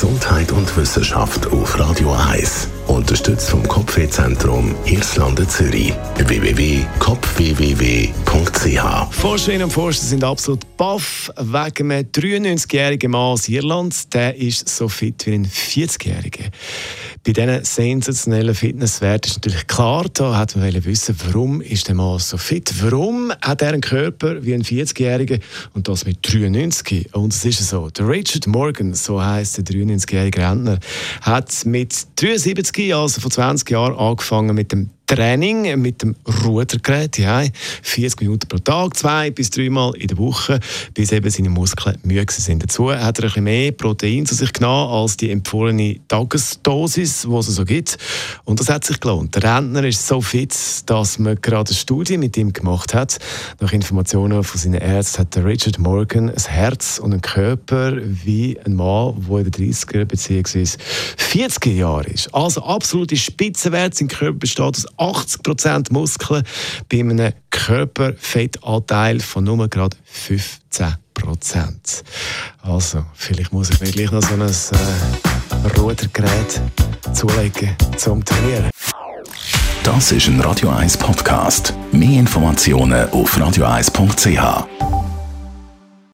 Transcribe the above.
Gesundheit und Wissenschaft auf Radio 1. Unterstützt vom Kopfwehzentrum Irlande Zürich. www.kopfwww.ch Forscherinnen und Forscher sind absolut baff wegen einem 93-jährigen Mann aus Irland. Der ist so fit wie ein 40-jähriger. Bei diesen sensationellen Fitnesswerten ist natürlich klar, da hat man wissen, warum ist der Mann so fit? Warum hat er einen Körper wie ein 40-Jähriger und das mit 93? Und es ist so. Der Richard Morgan, so heißt der 93-jährige Rentner, hat mit 73, also vor 20 Jahren, angefangen mit dem Training mit dem Rudergerät, ja, 40 Minuten pro Tag, zwei bis dreimal in der Woche, bis eben seine Muskeln müde sind. Dazu hat er ein bisschen mehr Protein zu sich genommen als die empfohlene Tagesdosis, die es so gibt. Und das hat sich gelohnt. Der Rentner ist so fit, dass man gerade eine Studie mit ihm gemacht hat. Nach Informationen von seinen Ärzten hat Richard Morgan ein Herz und einen Körper wie ein Mann, der in den 30er bzw. 40er Jahren ist. Also absolute Spitzenwert. Sein Körper besteht aus 80% Muskeln bei einem Körperfettanteil von nur gerade 15%. Also, vielleicht muss ich mir gleich noch so ein äh, Rudergerät zulegen zum Trainieren. Das ist ein Radio 1 Podcast. Mehr Informationen auf radio1.ch.